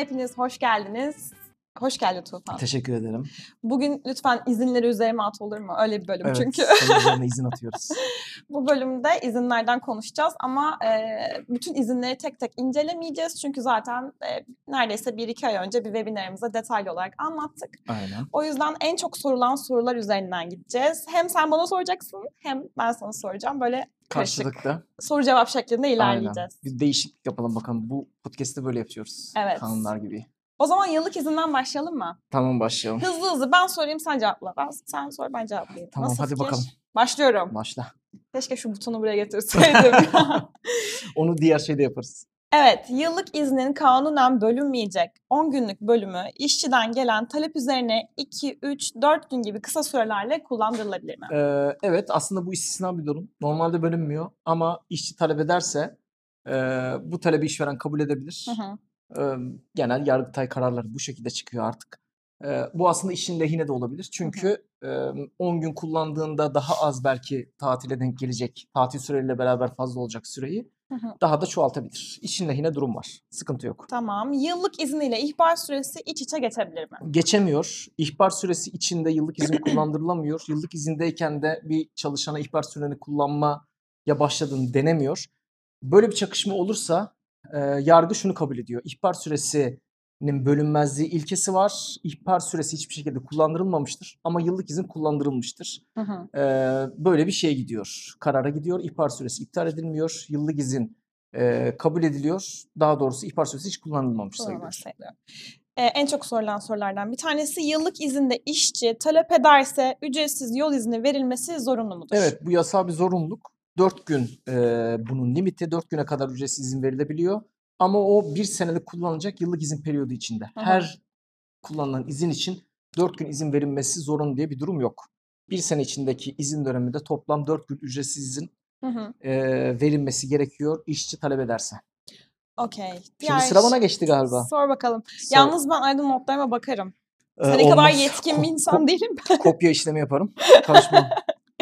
hepiniz hoş geldiniz. Hoş geldin Tufan. Teşekkür ederim. Bugün lütfen izinleri üzerime at olur mu? Öyle bir bölüm Evet, çünkü. üzerine izin atıyoruz. Bu bölümde izinlerden konuşacağız ama e, bütün izinleri tek tek incelemeyeceğiz. Çünkü zaten e, neredeyse bir iki ay önce bir webinarımızda detaylı olarak anlattık. Aynen. O yüzden en çok sorulan sorular üzerinden gideceğiz. Hem sen bana soracaksın hem ben sana soracağım. Böyle Karşılıklı. soru cevap şeklinde Aynen. ilerleyeceğiz. Bir değişiklik yapalım bakalım. Bu podcast'te böyle yapıyoruz. Evet. Kanunlar gibi. O zaman yıllık izinden başlayalım mı? Tamam başlayalım. Hızlı hızlı ben sorayım sen cevapla. Ben, sen sor ben cevaplayayım. Tamam, Nasıl hadi fikir? bakalım. Başlıyorum. Başla. Keşke şu butonu buraya getirseydim. Onu diğer şeyde yaparız. Evet, yıllık iznin kanunen bölünmeyecek 10 günlük bölümü işçiden gelen talep üzerine 2, 3, 4 gün gibi kısa sürelerle kullandırılabilir mi? Ee, evet aslında bu istisna bir durum. Normalde bölünmüyor ama işçi talep ederse e, bu talebi işveren kabul edebilir. Hı hı. Ee, genel yargıtay kararları bu şekilde çıkıyor artık. Ee, bu aslında işin lehine de olabilir. Çünkü e, 10 gün kullandığında daha az belki tatile denk gelecek. Tatil süreleriyle beraber fazla olacak süreyi Hı hı. Daha da çoğaltabilir. İşin lehine durum var. Sıkıntı yok. Tamam. Yıllık izin ile ihbar süresi iç içe geçebilir mi? Geçemiyor. İhbar süresi içinde yıllık izin kullandırılamıyor. Yıllık izindeyken de bir çalışana ihbar süreni kullanmaya başladığını denemiyor. Böyle bir çakışma olursa e, yargı şunu kabul ediyor. İhbar süresinin bölünmezliği ilkesi var. İhbar süresi hiçbir şekilde kullandırılmamıştır ama yıllık izin kullandırılmıştır. Hı hı. E, böyle bir şeye gidiyor. Karara gidiyor. İhbar süresi iptal edilmiyor. Yıllık izin e, kabul ediliyor. Daha doğrusu ihbar süresi hiç kullanılmamış sayılıyor. Sayılıyor. Ee, en çok sorulan sorulardan bir tanesi yıllık izinde işçi talep ederse ücretsiz yol izni verilmesi zorunlu mudur? Evet bu yasal bir zorunluluk. 4 gün e, bunun limiti 4 güne kadar ücretsiz izin verilebiliyor. Ama o bir senelik kullanılacak yıllık izin periyodu içinde. Hı hı. Her kullanılan izin için 4 gün izin verilmesi zorunlu diye bir durum yok. Bir sene içindeki izin döneminde toplam 4 gün ücretsiz izin Hı hı. e, verilmesi gerekiyor işçi talep ederse. Okey. Şimdi Diğer sıra bana geçti galiba. Sor bakalım. Sor. Yalnız ben aydın notlarıma bakarım. E, Senin kadar olmaz. yetkin bir insan ko- değilim. kopya işlemi yaparım. Karışmam.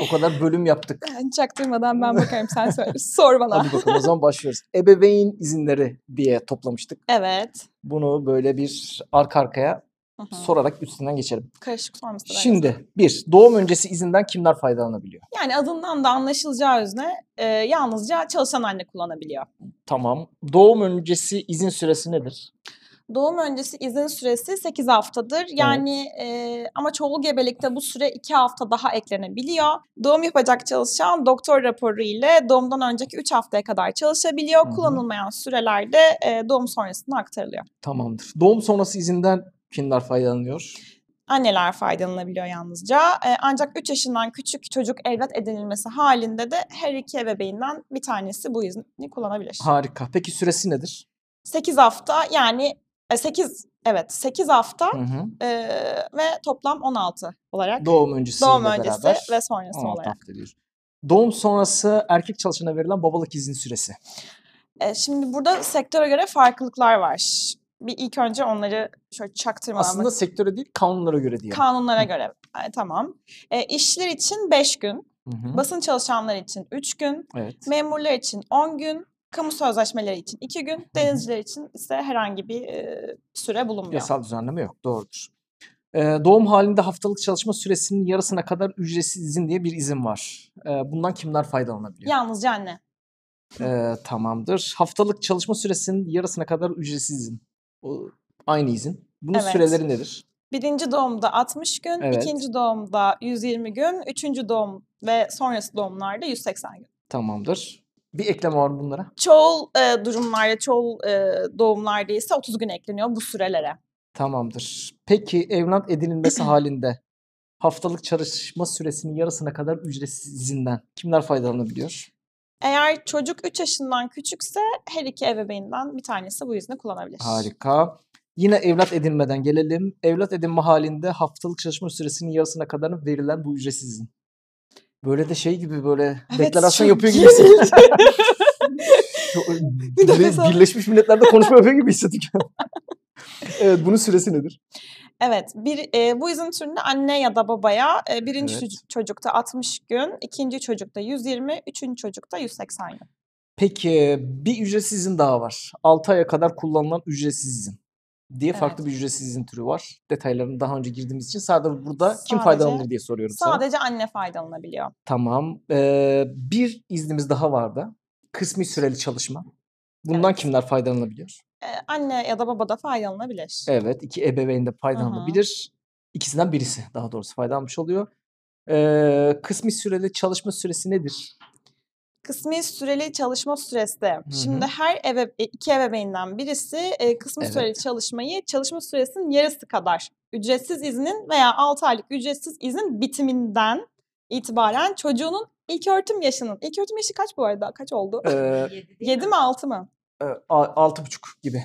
O kadar bölüm yaptık. Çaktırmadan ben bakarım sen söyle. Sor bana. Hadi bakalım o zaman başlıyoruz. Ebeveyn izinleri diye toplamıştık. Evet. Bunu böyle bir arka arkaya Hı hı. sorarak üstünden geçelim. Karışık sorması da Şimdi bir, doğum öncesi izinden kimler faydalanabiliyor? Yani adından da anlaşılacağı üzere e, yalnızca çalışan anne kullanabiliyor. Tamam. Doğum öncesi izin süresi nedir? Doğum öncesi izin süresi 8 haftadır. Yani e, ama çoğul gebelikte bu süre 2 hafta daha eklenebiliyor. Doğum yapacak çalışan doktor raporu ile doğumdan önceki 3 haftaya kadar çalışabiliyor. Hı hı. Kullanılmayan sürelerde e, doğum sonrasında aktarılıyor. Tamamdır. Doğum sonrası izinden kimler faydalanıyor? Anneler faydalanabiliyor yalnızca. E, ancak 3 yaşından küçük çocuk evlat edinilmesi halinde de her iki ebeveyinden bir tanesi bu izni kullanabilir. Harika. Peki süresi nedir? 8 hafta yani 8 evet 8 hafta Hı hı. e, ve toplam 16 olarak Doğum öncesi doğum öncesi beraber ve sonrası 16 olarak. hafta diyor. Doğum sonrası erkek çalışana verilen babalık izin süresi. E, şimdi burada sektöre göre farklılıklar var. Bir ilk önce onları şöyle çaktırmadan Aslında bak- sektöre değil kanunlara göre diye. kanunlara göre e, tamam. E, işçiler için 5 gün, Hı hı. basın çalışanlar için 3 gün, Evet. memurlar için 10 gün, kamu sözleşmeleri için 2 gün, denizciler için ise herhangi bir e, süre bulunmuyor. Yasal düzenleme yok. Doğrudur. Ee, doğum halinde haftalık çalışma süresinin yarısına kadar ücretsiz izin diye bir izin var. Ee, bundan kimler faydalanabiliyor? Yalnızca anne. Ee, tamamdır. Haftalık çalışma süresinin yarısına kadar ücretsiz izin. O, aynı izin. Bunun Evet. süreleri nedir? Birinci doğumda 60 gün, Evet. ikinci doğumda 120 gün, üçüncü doğum ve sonrası doğumlarda 180 gün. Tamamdır. Bir ekleme var mı bunlara? Çoğul e, durumlarda, çoğul e, doğumlarda ise 30 gün ekleniyor bu sürelere. Tamamdır. Peki evlat edinilmesi halinde haftalık çalışma süresinin yarısına kadar ücretsiz izinden kimler faydalanabiliyor? Eğer çocuk 3 yaşından küçükse her iki ebeveynden bir tanesi bu izni kullanabilir. Harika. Yine evlat edinmeden gelelim. Evlat edinme halinde haftalık çalışma süresinin yarısına kadar verilen bu ücretsiz izin. Böyle de şey gibi böyle Evet, deklarasyon çok yapıyor gibi. Bir Birle- al. Birleşmiş Milletler'de konuşma yapıyor gibi hissettik. evet bunun süresi nedir? Evet, bir e, bu izin türünde anne ya da babaya e, birinci Evet. çocuk- çocukta 60 gün, ikinci çocukta 120, üçüncü çocukta 180 gün. Peki bir ücretsiz izin daha var. 6 aya kadar kullanılan ücretsiz izin. Diye Evet. farklı bir ücretsiz izin türü var. Detaylarını daha önce girdiğimiz için sadece burada kim Sadece- faydalanır diye soruyorum sana. Sadece anne faydalanabiliyor. Tamam. Ee, bir iznimiz daha vardı. Kısmi süreli çalışma. Bundan Evet. kimler faydalanabiliyor? Ee, anne ya da baba da faydalanabilir. Evet, iki ebeveyn de faydalanabilir. İkisinden birisi daha doğrusu faydalanmış oluyor. Ee, kısmi süreli çalışma süresi nedir? Kısmi süreli çalışma süresi. Şimdi her ebe, e, iki ebeveynden birisi e, kısmi Evet. süreli çalışmayı çalışma süresinin yarısı kadar ücretsiz iznin veya 6 aylık ücretsiz izin bitiminden itibaren çocuğunun ilk öğretim yaşının. İlk öğretim yaşı kaç bu arada? Kaç oldu? Ee, 7 mi 6 mı? e, altı buçuk gibi.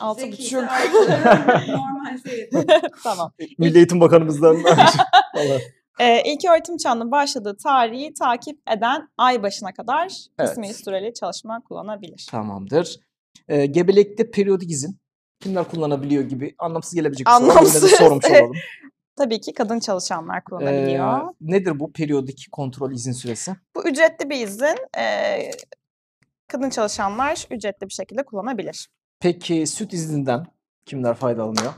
6 Zekiyse buçuk. normal seyredin. tamam. Milli Eğitim Bakanımızdan. Ee, ilk öğretim çağının başladığı tarihi takip eden ay başına kadar Evet. süreli çalışma kullanabilir. Tamamdır. Ee, gebelikte periyodik izin kimler kullanabiliyor gibi anlamsız gelebilecek soru. Anlamsız, sormuş evet. olalım. Tabii ki kadın çalışanlar Ee, kullanabiliyor. nedir bu periyodik kontrol izin süresi? Bu ücretli bir izin. Ee, kadın çalışanlar ücretli bir şekilde kullanabilir. Peki süt izninden kimler faydalanıyor?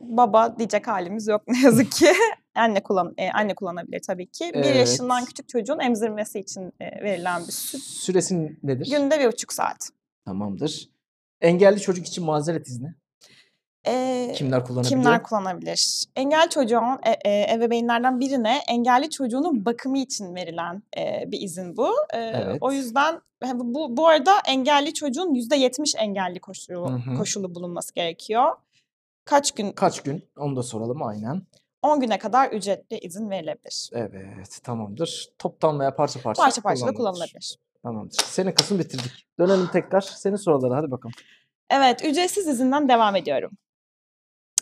Baba diyecek halimiz yok ne yazık ki. anne kullan e, anne kullanabilir tabii ki. Bir yaşından Evet. küçük çocuğun emzirmesi için e, verilen bir süt. Süresi nedir? Günde bir buçuk saat. Tamamdır. Engelli çocuk için mazeret izni Ee, kimler kullanabiliyor? Kimler kullanabilir? Engelli çocuğun e, e, ebeveynlerden birine engelli çocuğunun bakımı için verilen e, bir izin bu. E, Evet. O yüzden e, bu- bu arada engelli çocuğun yüzde yetmiş engelli koşulu koşulu bulunması gerekiyor. Kaç gün? Kaç gün? Onu da soralım aynen. 10 güne kadar ücretli izin verilebilir. Evet tamamdır. Toptan veya parça parça Parça parça da kullanılabilir. Tamamdır. Senin kısmı bitirdik. Dönelim tekrar. Senin soruları hadi bakalım. Evet, ücretsiz izinden devam ediyorum.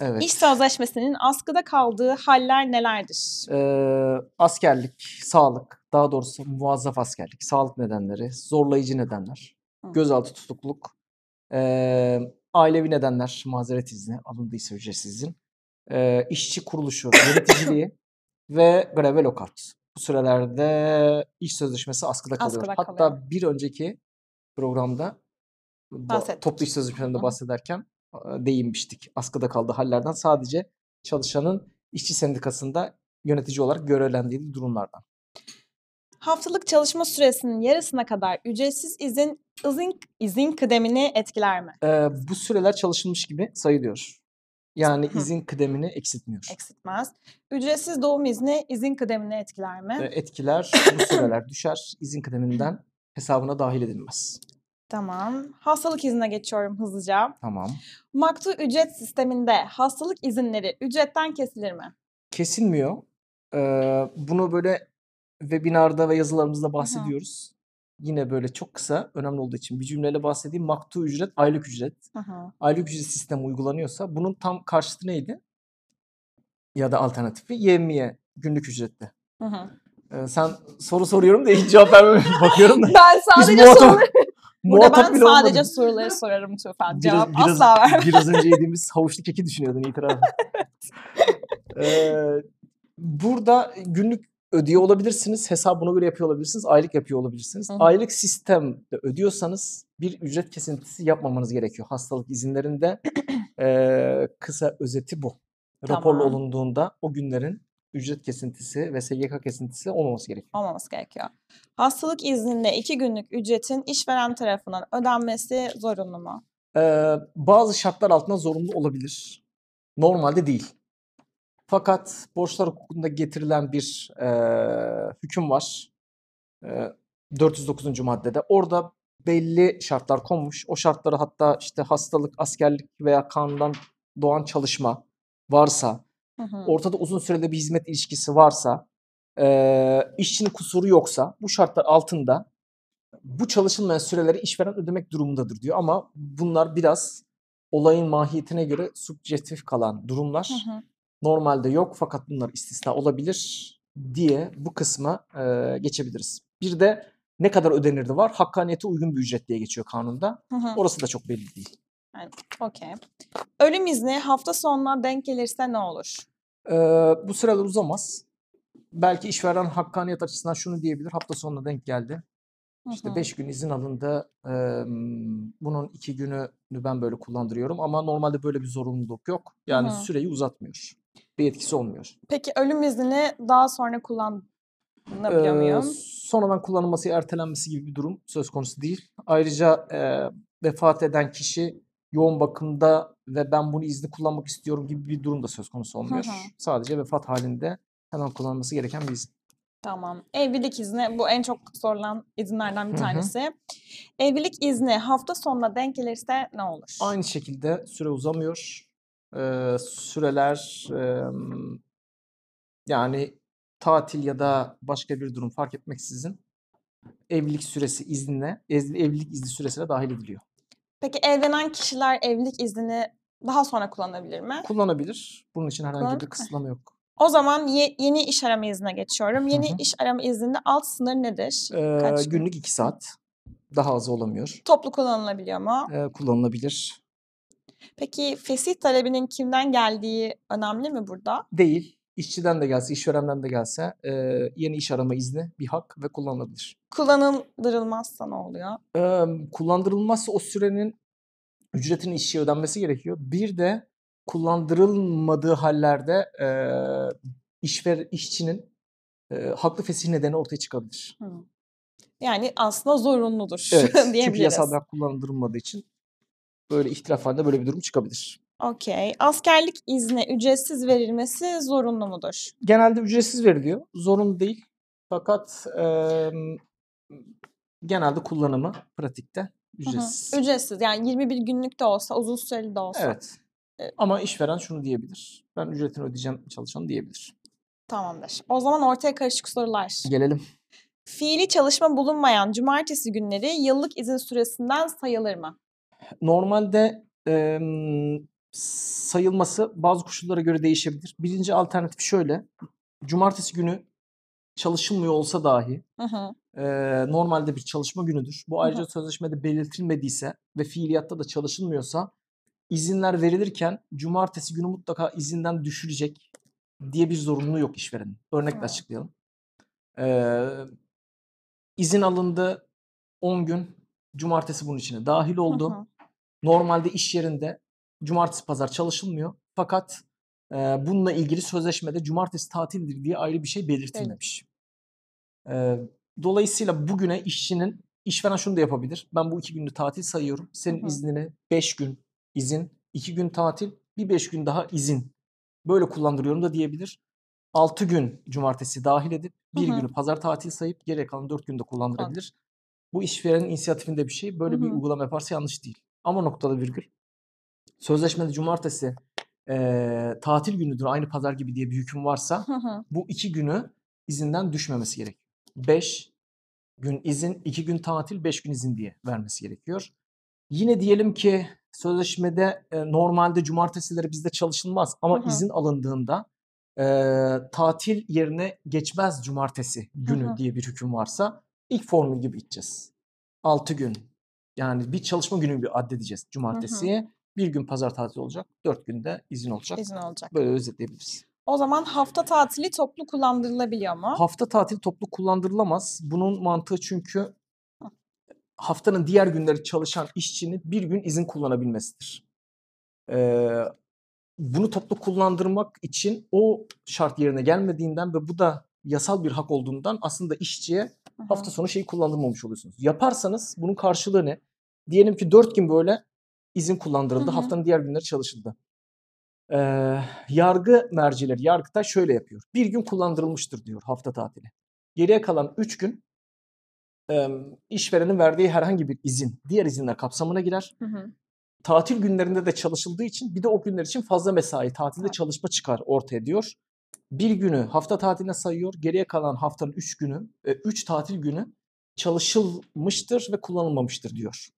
Evet. İş sözleşmesinin askıda kaldığı haller nelerdir? Ee, askerlik, sağlık, daha doğrusu muvazzaf askerlik, sağlık nedenleri, zorlayıcı nedenler, Hı. gözaltı tutukluk, ee, ailevi nedenler, mazeret izni, alındıysa ücretsiz izin, ee, işçi kuruluşu, yöneticiliği ve grev ve lockout. Bu sürelerde iş sözleşmesi askıda kalıyor. Askıda Hatta kalıyor. bir önceki programda Bahsettik. toplu iş sözleşmelerinde bahsederken e, değinmiştik. Askıda kaldığı hallerden sadece çalışanın işçi sendikasında yönetici olarak görevlendiği durumlardan. Haftalık çalışma süresinin yarısına kadar ücretsiz izin izin, izin kıdemini etkiler mi? Ee, bu süreler çalışılmış gibi sayılıyor. Yani Hı. izin kıdemini eksiltmiyor. Eksiltmez. Ücretsiz doğum izni izin kıdemini etkiler mi? Etkiler bu süreler düşer. İzin kıdeminden hesabına dahil edilmez. Tamam. Hastalık iznine geçiyorum hızlıca. Tamam. Maktu ücret sisteminde hastalık izinleri ücretten kesilir mi? Kesilmiyor. Ee, bunu böyle webinarda ve yazılarımızda bahsediyoruz. Yine böyle çok kısa, önemli olduğu için bir cümleyle bahsedeyim. Maktu ücret, aylık ücret. Hı. aylık ücret sistemi uygulanıyorsa bunun tam karşıtı neydi? Ya da alternatifi yevmiye günlük ücretli. Ee, sen soru soruyorum da hiç cevap vermemeye bakıyorum da. Ben sadece muhatap, soruları... Burada ben sadece olmadım. soruları sorarım Tufan. Cevap biraz, asla vermem. biraz önce yediğimiz havuçlu keki düşünüyordun itiraf. Ee, burada günlük ödüyor olabilirsiniz. Hesap buna göre yapıyor olabilirsiniz. Aylık yapıyor olabilirsiniz. Hı hı. Aylık sistemde ödüyorsanız bir ücret kesintisi yapmamanız gerekiyor. Hastalık izinlerinde ee, kısa özeti bu. Raporlu Tamam. olunduğunda o günlerin ücret kesintisi ve SGK kesintisi olmaması gerekiyor. Olmaması gerekiyor. Hastalık izninde iki günlük ücretin işveren tarafından ödenmesi zorunlu mu? Ee, bazı şartlar altında zorunlu olabilir. Normalde değil. Fakat borçlar hukukunda getirilen bir e, hüküm var. E, 409. maddede. Orada belli şartlar konmuş. O şartları hatta işte hastalık, askerlik veya kanundan doğan çalışma varsa, Hı hı. ortada uzun sürede bir hizmet ilişkisi varsa, e, işçinin kusuru yoksa bu şartlar altında bu çalışılmayan süreleri işveren ödemek durumundadır diyor. Ama bunlar biraz olayın mahiyetine göre subjektif kalan durumlar. Hı hı. Normalde yok fakat bunlar istisna olabilir diye bu kısma e, geçebiliriz. Bir de ne kadar ödenirdi var. Hakkaniyete uygun bir ücret diye geçiyor kanunda. Hı hı. Orası da çok belli değil. Okey. Ölüm izni hafta sonuna denk gelirse ne olur? E, bu süreler uzamaz. Belki işveren hakkaniyet açısından şunu diyebilir. Hafta sonuna denk geldi. İşte hı. 5 gün izin alındı. Eee, bunun 2 gününü ben böyle kullandırıyorum ama normalde böyle bir zorunluluk yok. Yani hı. süreyi uzatmıyor. Bir etkisi olmuyor. Peki ölüm iznini daha sonra kullanabiliyor Eee, muyum? sonradan kullanılması, ertelenmesi gibi bir durum söz konusu değil. Ayrıca eee, vefat eden kişi yoğun bakımda ve ben bunu izni kullanmak istiyorum gibi bir durum da söz konusu Hı olmuyor. hı. Sadece vefat halinde hemen kullanılması gereken bir izin. Tamam. Evlilik izni bu en çok sorulan izinlerden bir Hı hı. tanesi. Evlilik izni hafta sonuna denk gelirse ne olur? Aynı şekilde süre uzamıyor. Süreler yani tatil ya da başka bir durum fark etmeksizin evlilik süresi iznine, evlilik izni süresine dahil ediliyor. Peki evlenen kişiler evlilik iznini daha sonra kullanabilir mi? Kullanabilir. Bunun için herhangi bir kısıtlama yok. O zaman ye- yeni iş arama iznine geçiyorum. Yeni hı. iş arama izninde alt sınır nedir? Eee, Kaç gün? günlük 2 saat. Daha az olamıyor. Toplu kullanılabiliyor mu? Eee, kullanılabilir. Peki fesih talebinin kimden geldiği önemli mi burada? Değil. İşçiden de gelse, işverenden de gelse eee, yeni iş arama izni bir hak ve kullanılabilir. Kullanıldırılmazsa ne oluyor? Emm, kullandırılmazsa o sürenin ücretinin işçiye ödenmesi gerekiyor. Bir de kullandırılmadığı hallerde eee işver işçinin eee, haklı fesih nedeni ortaya çıkabilir. Hı. Yani aslında zorunludur Evet. Çünkü diyebiliriz. yasal olarak kullandırılmadığı için böyle ihtilaf halinde böyle bir durum çıkabilir. Okey. Askerlik izni ücretsiz verilmesi zorunlu mudur? Genelde ücretsiz veriliyor. Zorunlu değil. Fakat emm, genelde kullanımı pratikte Hı hı. ücretsiz. Ücretsiz. Yani 21 günlük de olsa, uzun süreli de olsa. Evet. e, Ama işveren şunu diyebilir. Ben ücretini ödeyeceğim çalışan diyebilir. Tamamdır. O zaman ortaya karışık sorular. Gelelim. Fiili çalışma bulunmayan cumartesi günleri yıllık izin süresinden sayılır mı? Normalde emm, sayılması bazı koşullara göre değişebilir. Birinci alternatif şöyle. Cumartesi günü çalışılmıyor olsa dahi Hı hı. eee, normalde bir çalışma günüdür. Bu Hı ayrıca hı. sözleşmede belirtilmediyse ve fiiliyatta da çalışılmıyorsa izinler verilirken cumartesi günü mutlaka izinden düşürecek diye bir zorunluluğu yok işverenin. Örnekle Evet. açıklayalım. Eee izin alındı 10 gün. Cumartesi bunun içine dahil Hı oldu. hı. Normalde iş yerinde cumartesi pazar çalışılmıyor. Fakat eee, bununla ilgili sözleşmede cumartesi tatildir diye ayrı bir şey belirtilmemiş. Eee, dolayısıyla bugüne işçinin işveren şunu da yapabilir. Ben bu iki günü tatil sayıyorum. Senin hı. iznini 5 gün izin, 2 gün tatil, bir 5 gün daha izin. Böyle kullandırıyorum da diyebilir. 6 gün cumartesi dahil edip Hı bir hı. günü pazar tatil sayıp geriye kalan 4 günde kullandırabilir. Bu işverenin inisiyatifinde bir şey. Böyle Hı bir hı. uygulama yaparsa yanlış değil. Ama noktalı virgül. Sözleşmede cumartesi eee, tatil günüdür aynı pazar gibi diye bir hüküm varsa bu iki günü izinden düşmemesi gerekiyor. 5 gün izin, 2 gün tatil, 5 gün izin diye vermesi gerekiyor. Yine diyelim ki sözleşmede e, normalde cumartesileri bizde çalışılmaz ama izin alındığında e, tatil yerine geçmez cumartesi günü diye bir hüküm varsa ilk formül gibi gideceğiz. 6 gün yani bir çalışma günü gibi addedeceğiz Hı hı. cumartesiye. Bir gün pazar tatil olacak, 4 günde izin olacak. İzin olacak. Böyle özetleyebiliriz. O zaman hafta tatili toplu kullandırılabiliyor mu? Hafta tatil toplu kullandırılamaz. Bunun mantığı çünkü Hı. haftanın diğer günleri çalışan işçinin bir gün izin kullanabilmesidir. Ee, bunu toplu kullandırmak için o şart yerine gelmediğinden ve bu da yasal bir hak olduğundan aslında işçiye Hı hı. hafta sonu şeyi kullandırmamış oluyorsunuz. Yaparsanız bunun karşılığı ne? Diyelim ki 4 gün böyle izin kullandırıldı. hı. Haftanın diğer günleri çalışıldı. Ee, yargı mercileri, Yargıtay şöyle yapıyor. Bir gün kullandırılmıştır diyor hafta tatili. Geriye kalan 3 gün e, işverenin verdiği herhangi bir izin diğer izinler kapsamına girer. Hı hı. Tatil günlerinde de çalışıldığı için bir de o günler için fazla mesai, tatilde çalışma çıkar ortaya diyor. Bir günü hafta tatiline sayıyor. Geriye kalan haftanın 3 günü, 3 tatil günü çalışılmıştır ve kullanılmamıştır diyor.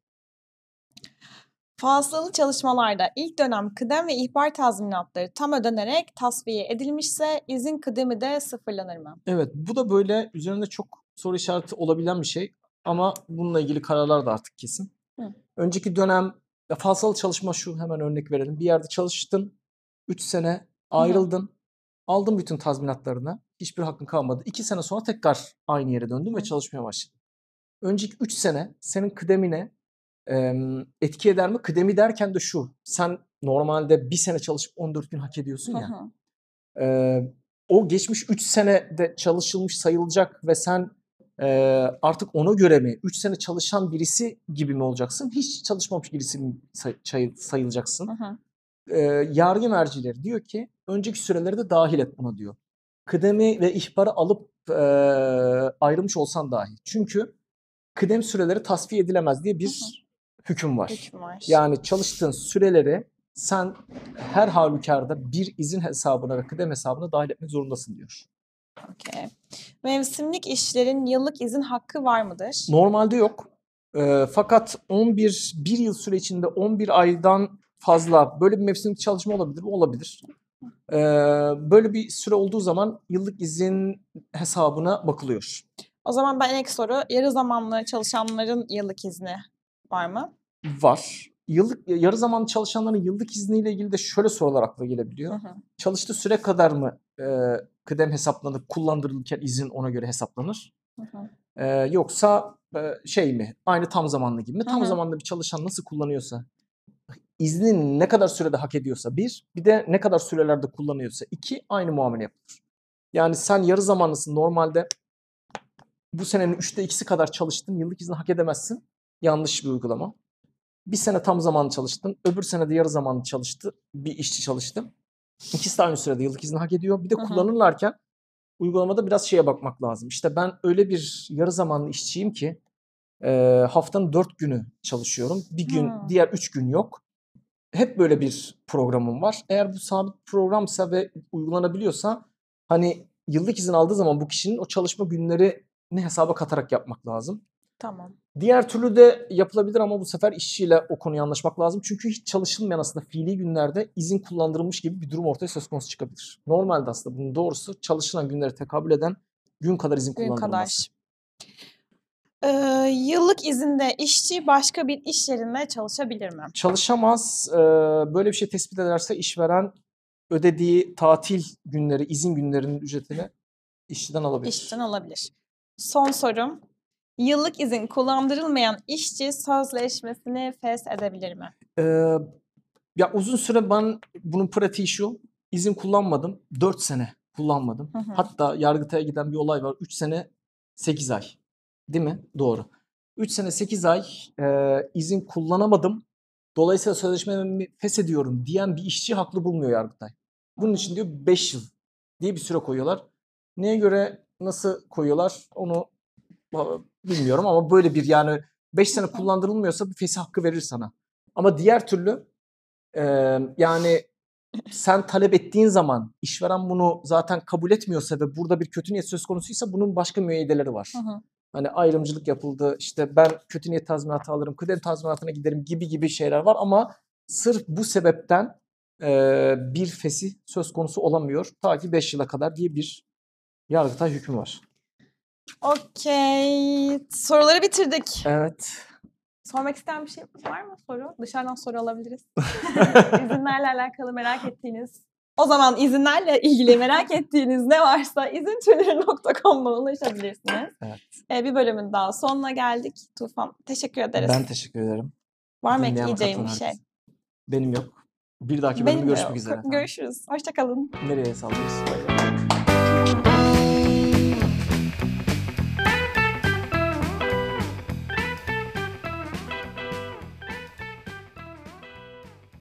Fasılalı çalışmalarda ilk dönem kıdem ve ihbar tazminatları tam ödenerek tasfiye edilmişse izin kıdemi de sıfırlanır mı? Evet, bu da böyle üzerinde çok soru işareti olabilen bir şey ama bununla ilgili kararlar da artık kesin. Hı. Önceki dönem ya çalışma şu hemen örnek verelim. Bir yerde çalıştın, 3 sene ayrıldın, aldın bütün tazminatlarını, hiçbir hakkın kalmadı. 2 sene sonra tekrar aynı yere döndün ve çalışmaya başladın. önceki 3 sene senin kıdemine e, etki eder mi? Kıdemi derken de şu. Sen normalde bir sene çalışıp 14 gün hak ediyorsun ya. e, o geçmiş 3 senede çalışılmış sayılacak ve sen e, artık ona göre mi 3 sene çalışan birisi gibi mi olacaksın? Hiç çalışmamış birisi mi say- say- sayılacaksın? E, yargı mercileri diyor ki önceki süreleri de dahil et buna diyor. Kıdemi ve ihbarı alıp e, ayrılmış olsan dahi. Çünkü kıdem süreleri tasfiye edilemez diye bir hüküm var. Hüküm var. Yani çalıştığın süreleri sen her halükarda bir izin hesabına ve kıdem hesabına dahil etmek zorundasın diyor. Okey. Mevsimlik işlerin yıllık izin hakkı var mıdır? Normalde yok. E, fakat 11 bir yıl süre içinde 11 aydan fazla böyle bir mevsimlik çalışma olabilir mi? Olabilir. E, böyle bir süre olduğu zaman yıllık izin hesabına bakılıyor. O zaman ben ilk soru yarı zamanlı çalışanların yıllık izni var mı? Var. Yıllık yarı zamanlı çalışanların yıllık izniyle ilgili de şöyle sorular akla Hı gelebiliyor. hı. Çalıştığı süre kadar mı e, kıdem hesaplanır, kullandırılırken izin ona göre hesaplanır? Hı hı. E, yoksa e, şey mi? Aynı tam zamanlı gibi mi? Tam Hı hı. zamanlı bir çalışan nasıl kullanıyorsa, izni ne kadar sürede hak ediyorsa bir, bir de ne kadar sürelerde kullanıyorsa iki aynı muamele yapılır. Yani sen yarı zamanlısın normalde bu senenin üçte ikisi kadar çalıştın, yıllık izni hak edemezsin. Yanlış bir uygulama. Bir sene tam zamanlı çalıştın, öbür sene de yarı zamanlı çalıştı, bir işçi çalıştı. İkisi de aynı sürede yıllık izni hak ediyor. Bir de kullanırlarken uygulamada biraz şeye bakmak lazım. İşte ben öyle bir yarı zamanlı işçiyim ki e, haftanın dört günü çalışıyorum. Bir gün, Hmm. diğer üç gün yok. Hep böyle bir programım var. Eğer bu sabit programsa ve uygulanabiliyorsa hani yıllık izin aldığı zaman bu kişinin o çalışma günlerini hesaba katarak yapmak lazım. Tamam. Diğer türlü de yapılabilir ama bu sefer işçiyle o konuyu anlaşmak lazım. Çünkü hiç çalışılmayan aslında fiili günlerde izin kullandırılmış gibi bir durum ortaya söz konusu çıkabilir. Normalde aslında bunun doğrusu çalışılan günlere tekabül eden gün kadar izin Gün kullandırılması. kadar. Ee, yıllık izinde işçi başka bir iş yerinde çalışabilir mi? Çalışamaz. Ee, böyle bir şey tespit ederse işveren ödediği tatil günleri, izin günlerinin ücretini işçiden alabilir. İşten alabilir. Son sorum. Yıllık izin kullandırılmayan işçi sözleşmesini fes edebilir mi? Ee, ya uzun süre ben bunun pratiği şu. izin kullanmadım. 4 sene kullanmadım. Hı hı. Hatta Yargıtay'a giden bir olay var. 3 sene 8 ay. Değil mi? Doğru. 3 sene 8 ay e, izin kullanamadım. Dolayısıyla sözleşmemi feshediyorum diyen bir işçi haklı bulmuyor Yargıtay. Bunun için diyor 5 yıl diye bir süre koyuyorlar. Neye göre nasıl koyuyorlar onu bilmiyorum ama böyle bir yani 5 sene kullandırılmıyorsa bir fesih hakkı verir sana. Ama diğer türlü e, yani sen talep ettiğin zaman işveren bunu zaten kabul etmiyorsa ve burada bir kötü niyet söz konusuysa bunun başka müeyyideleri var. Hı hı. Hani ayrımcılık yapıldı işte ben kötü niyet tazminatı alırım, kıdem tazminatına giderim gibi gibi şeyler var ama sırf bu sebepten e, bir fesih söz konusu olamıyor. Ta ki 5 yıla kadar diye bir Yargıtay hükmü var. Okey. Soruları bitirdik. Evet. Sormak isteyen bir şey var mı soru? Dışarıdan soru alabiliriz. İzinlerle alakalı merak ettiğiniz. O zaman izinlerle ilgili merak ettiğiniz ne varsa izintürleri.com'dan ulaşabilirsiniz. Evet. Ee, bir bölümün daha sonuna geldik. Tufan teşekkür ederiz. Ben teşekkür ederim. Var mı ekleyeceğim bir şey? Benim yok. Bir dahaki bölümde de görüşmek yok. üzere. Görüşürüz. Hoşçakalın. Nereye sallıyoruz?